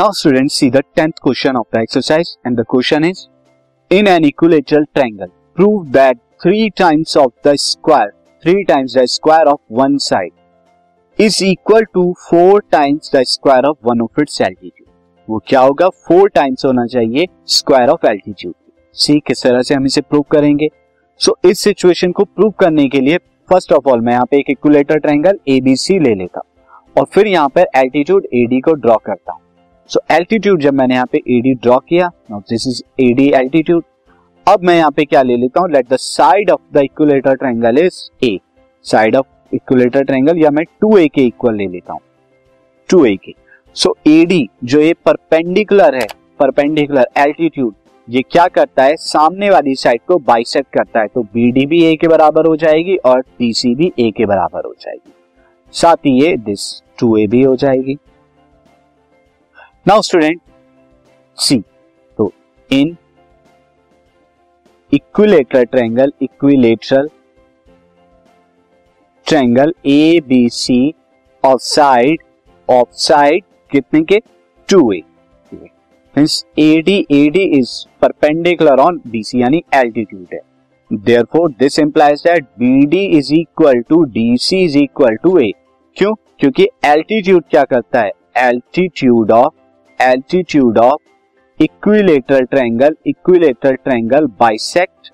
Now students see the 10th question of the exercise and the question is in an equilateral triangle prove that 3 times of the square 3 times the square of one side is equal to 4 times the square of one of its altitude वो क्या होगा 4 times होना चाहिए square of altitude see किस तरह से हम इसे प्रूव करेंगे सो so, इस सिचुएशन को प्रूव करने के लिए फ़र्स्ट ऑफ़ ऑल मैं यहाँ पे एक इक्विलेटर ट्रायंगल एबीसी ले लेता और फिर यहाँ पर एल्टीट्यूड एडी को ड्रॉ करता हूँ सो एल्टीट्यूड जब मैंने यहाँ पे एडी ड्रॉ किया this is A D altitude अब मैं यहाँ पे क्या ले लेता हूँ? Let the side of the equilateral triangle is a side of equilateral triangle या मैं टू ए के इक्वल ले लेता हूँ। टू ए के। सो एडी जो ये परपेंडिकुलर है परपेंडिकुलर एल्टीट्यूड ये क्या करता है? सामने वाली साइड को बाइसेक्ट करता है तो बी डी भी ए के बराबर हो जाएगी और डी सी भी ए के बराबर हो जाएगी। साथ ही ये दिस टू ए भी हो जाएगी। नाउ स्टूडेंट सी तो in equilateral triangle equilateral triangle A B C of side of side कितने के? Two a means A D A D is perpendicular on B C यानी एल्टीट्यूड है. Therefore this implies that B D is equal to D C is equal to a क्यों? क्योंकि altitude क्या करता है? Altitude of altitude of equilateral triangle equilateral triangle bisect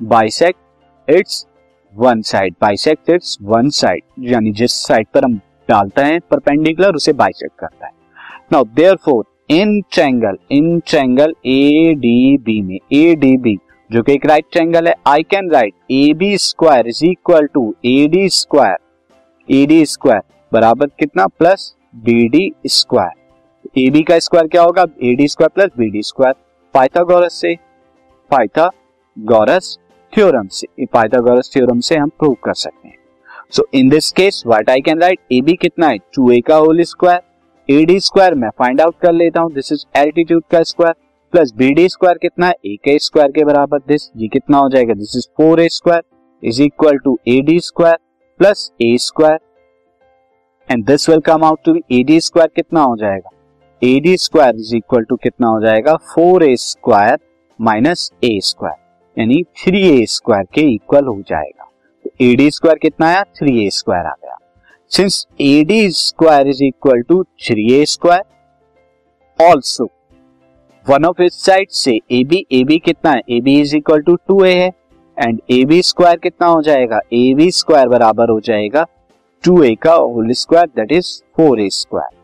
bisect its one side bisect its one side यानी जिस side पर हम डालते हैं परपेंडिकुलर उसे बाइसेक्ट करता है। Now therefore in triangle in triangle A D B में ए डी बी जो कि एक राइट ट्रायंगल है I can write A B square is equal to A D square A D square बराबर कितना? Plus B D square A B का square क्या होगा? A D square plus B D square Pythagoras से Pythagoras theorem से Pythagoras theorem से हम prove कर सकते हैं। So in this case what I can write A B कितना है? टू ए का whole square A D square मैं फाइंड आउट कर लेता हूँ। दिस इज़ एल्टीट्यूड का square plus B D square कितना है? ए के स्क्वायर के बराबर दिस ये कितना हो जाएगा? This is four A square is equal to A D square plus A square and this will come out to be A D square कितना हो जाएगा? A D square is equal to कितना हो जाएगा? Four A square minus A square, यानी three ए square के equal हो जाएगा। तो ए डी स्क्वायर कितना आया? थ्री ए स्क्वायर आ गया। Since A D square is equal to three A square also one of इस साइड से ए बी ए बी कितना है? A B is equal to two A है एंड ए बी स्क्वायर कितना हो जाएगा? ए बी स्क्वायर बराबर हो जाएगा टू ए का whole square that is four A square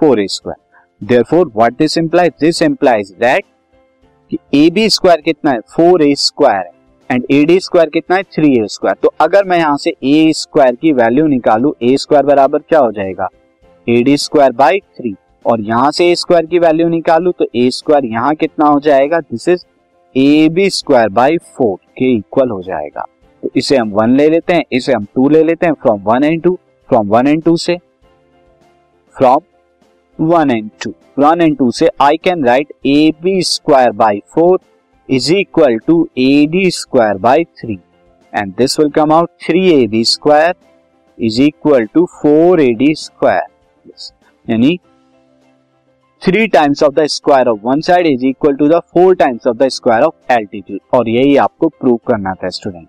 four A square therefore what this implies this implies that कि A B square कितना है? फोर ए स्क्वायर है। एंड ए डी स्क्वायर कितना है? थ्री ए स्क्वायर तो अगर मैं यहाँ से ए स्क्वायर की वैल्यू निकालू ए स्क्वायर बराबर क्या हो जाएगा? A D square by three और यहाँ से ए स्क्वायर की वैल्यू निकालू तो ए स्क्वायर यहाँ कितना हो जाएगा? This is A B square by four के इक्वल हो जाएगा। तो इसे हम वन ले लेते हैं, इसे हम टू ले लेते हैं from one and two from one and two से। From one and two. One and two से I can write A B square by four is equal to A D square by three and this will come out three A B square is equal to four A D square यानी three times of the square of one side is equal to the four times of the square of altitude और यही आपको prove करना था student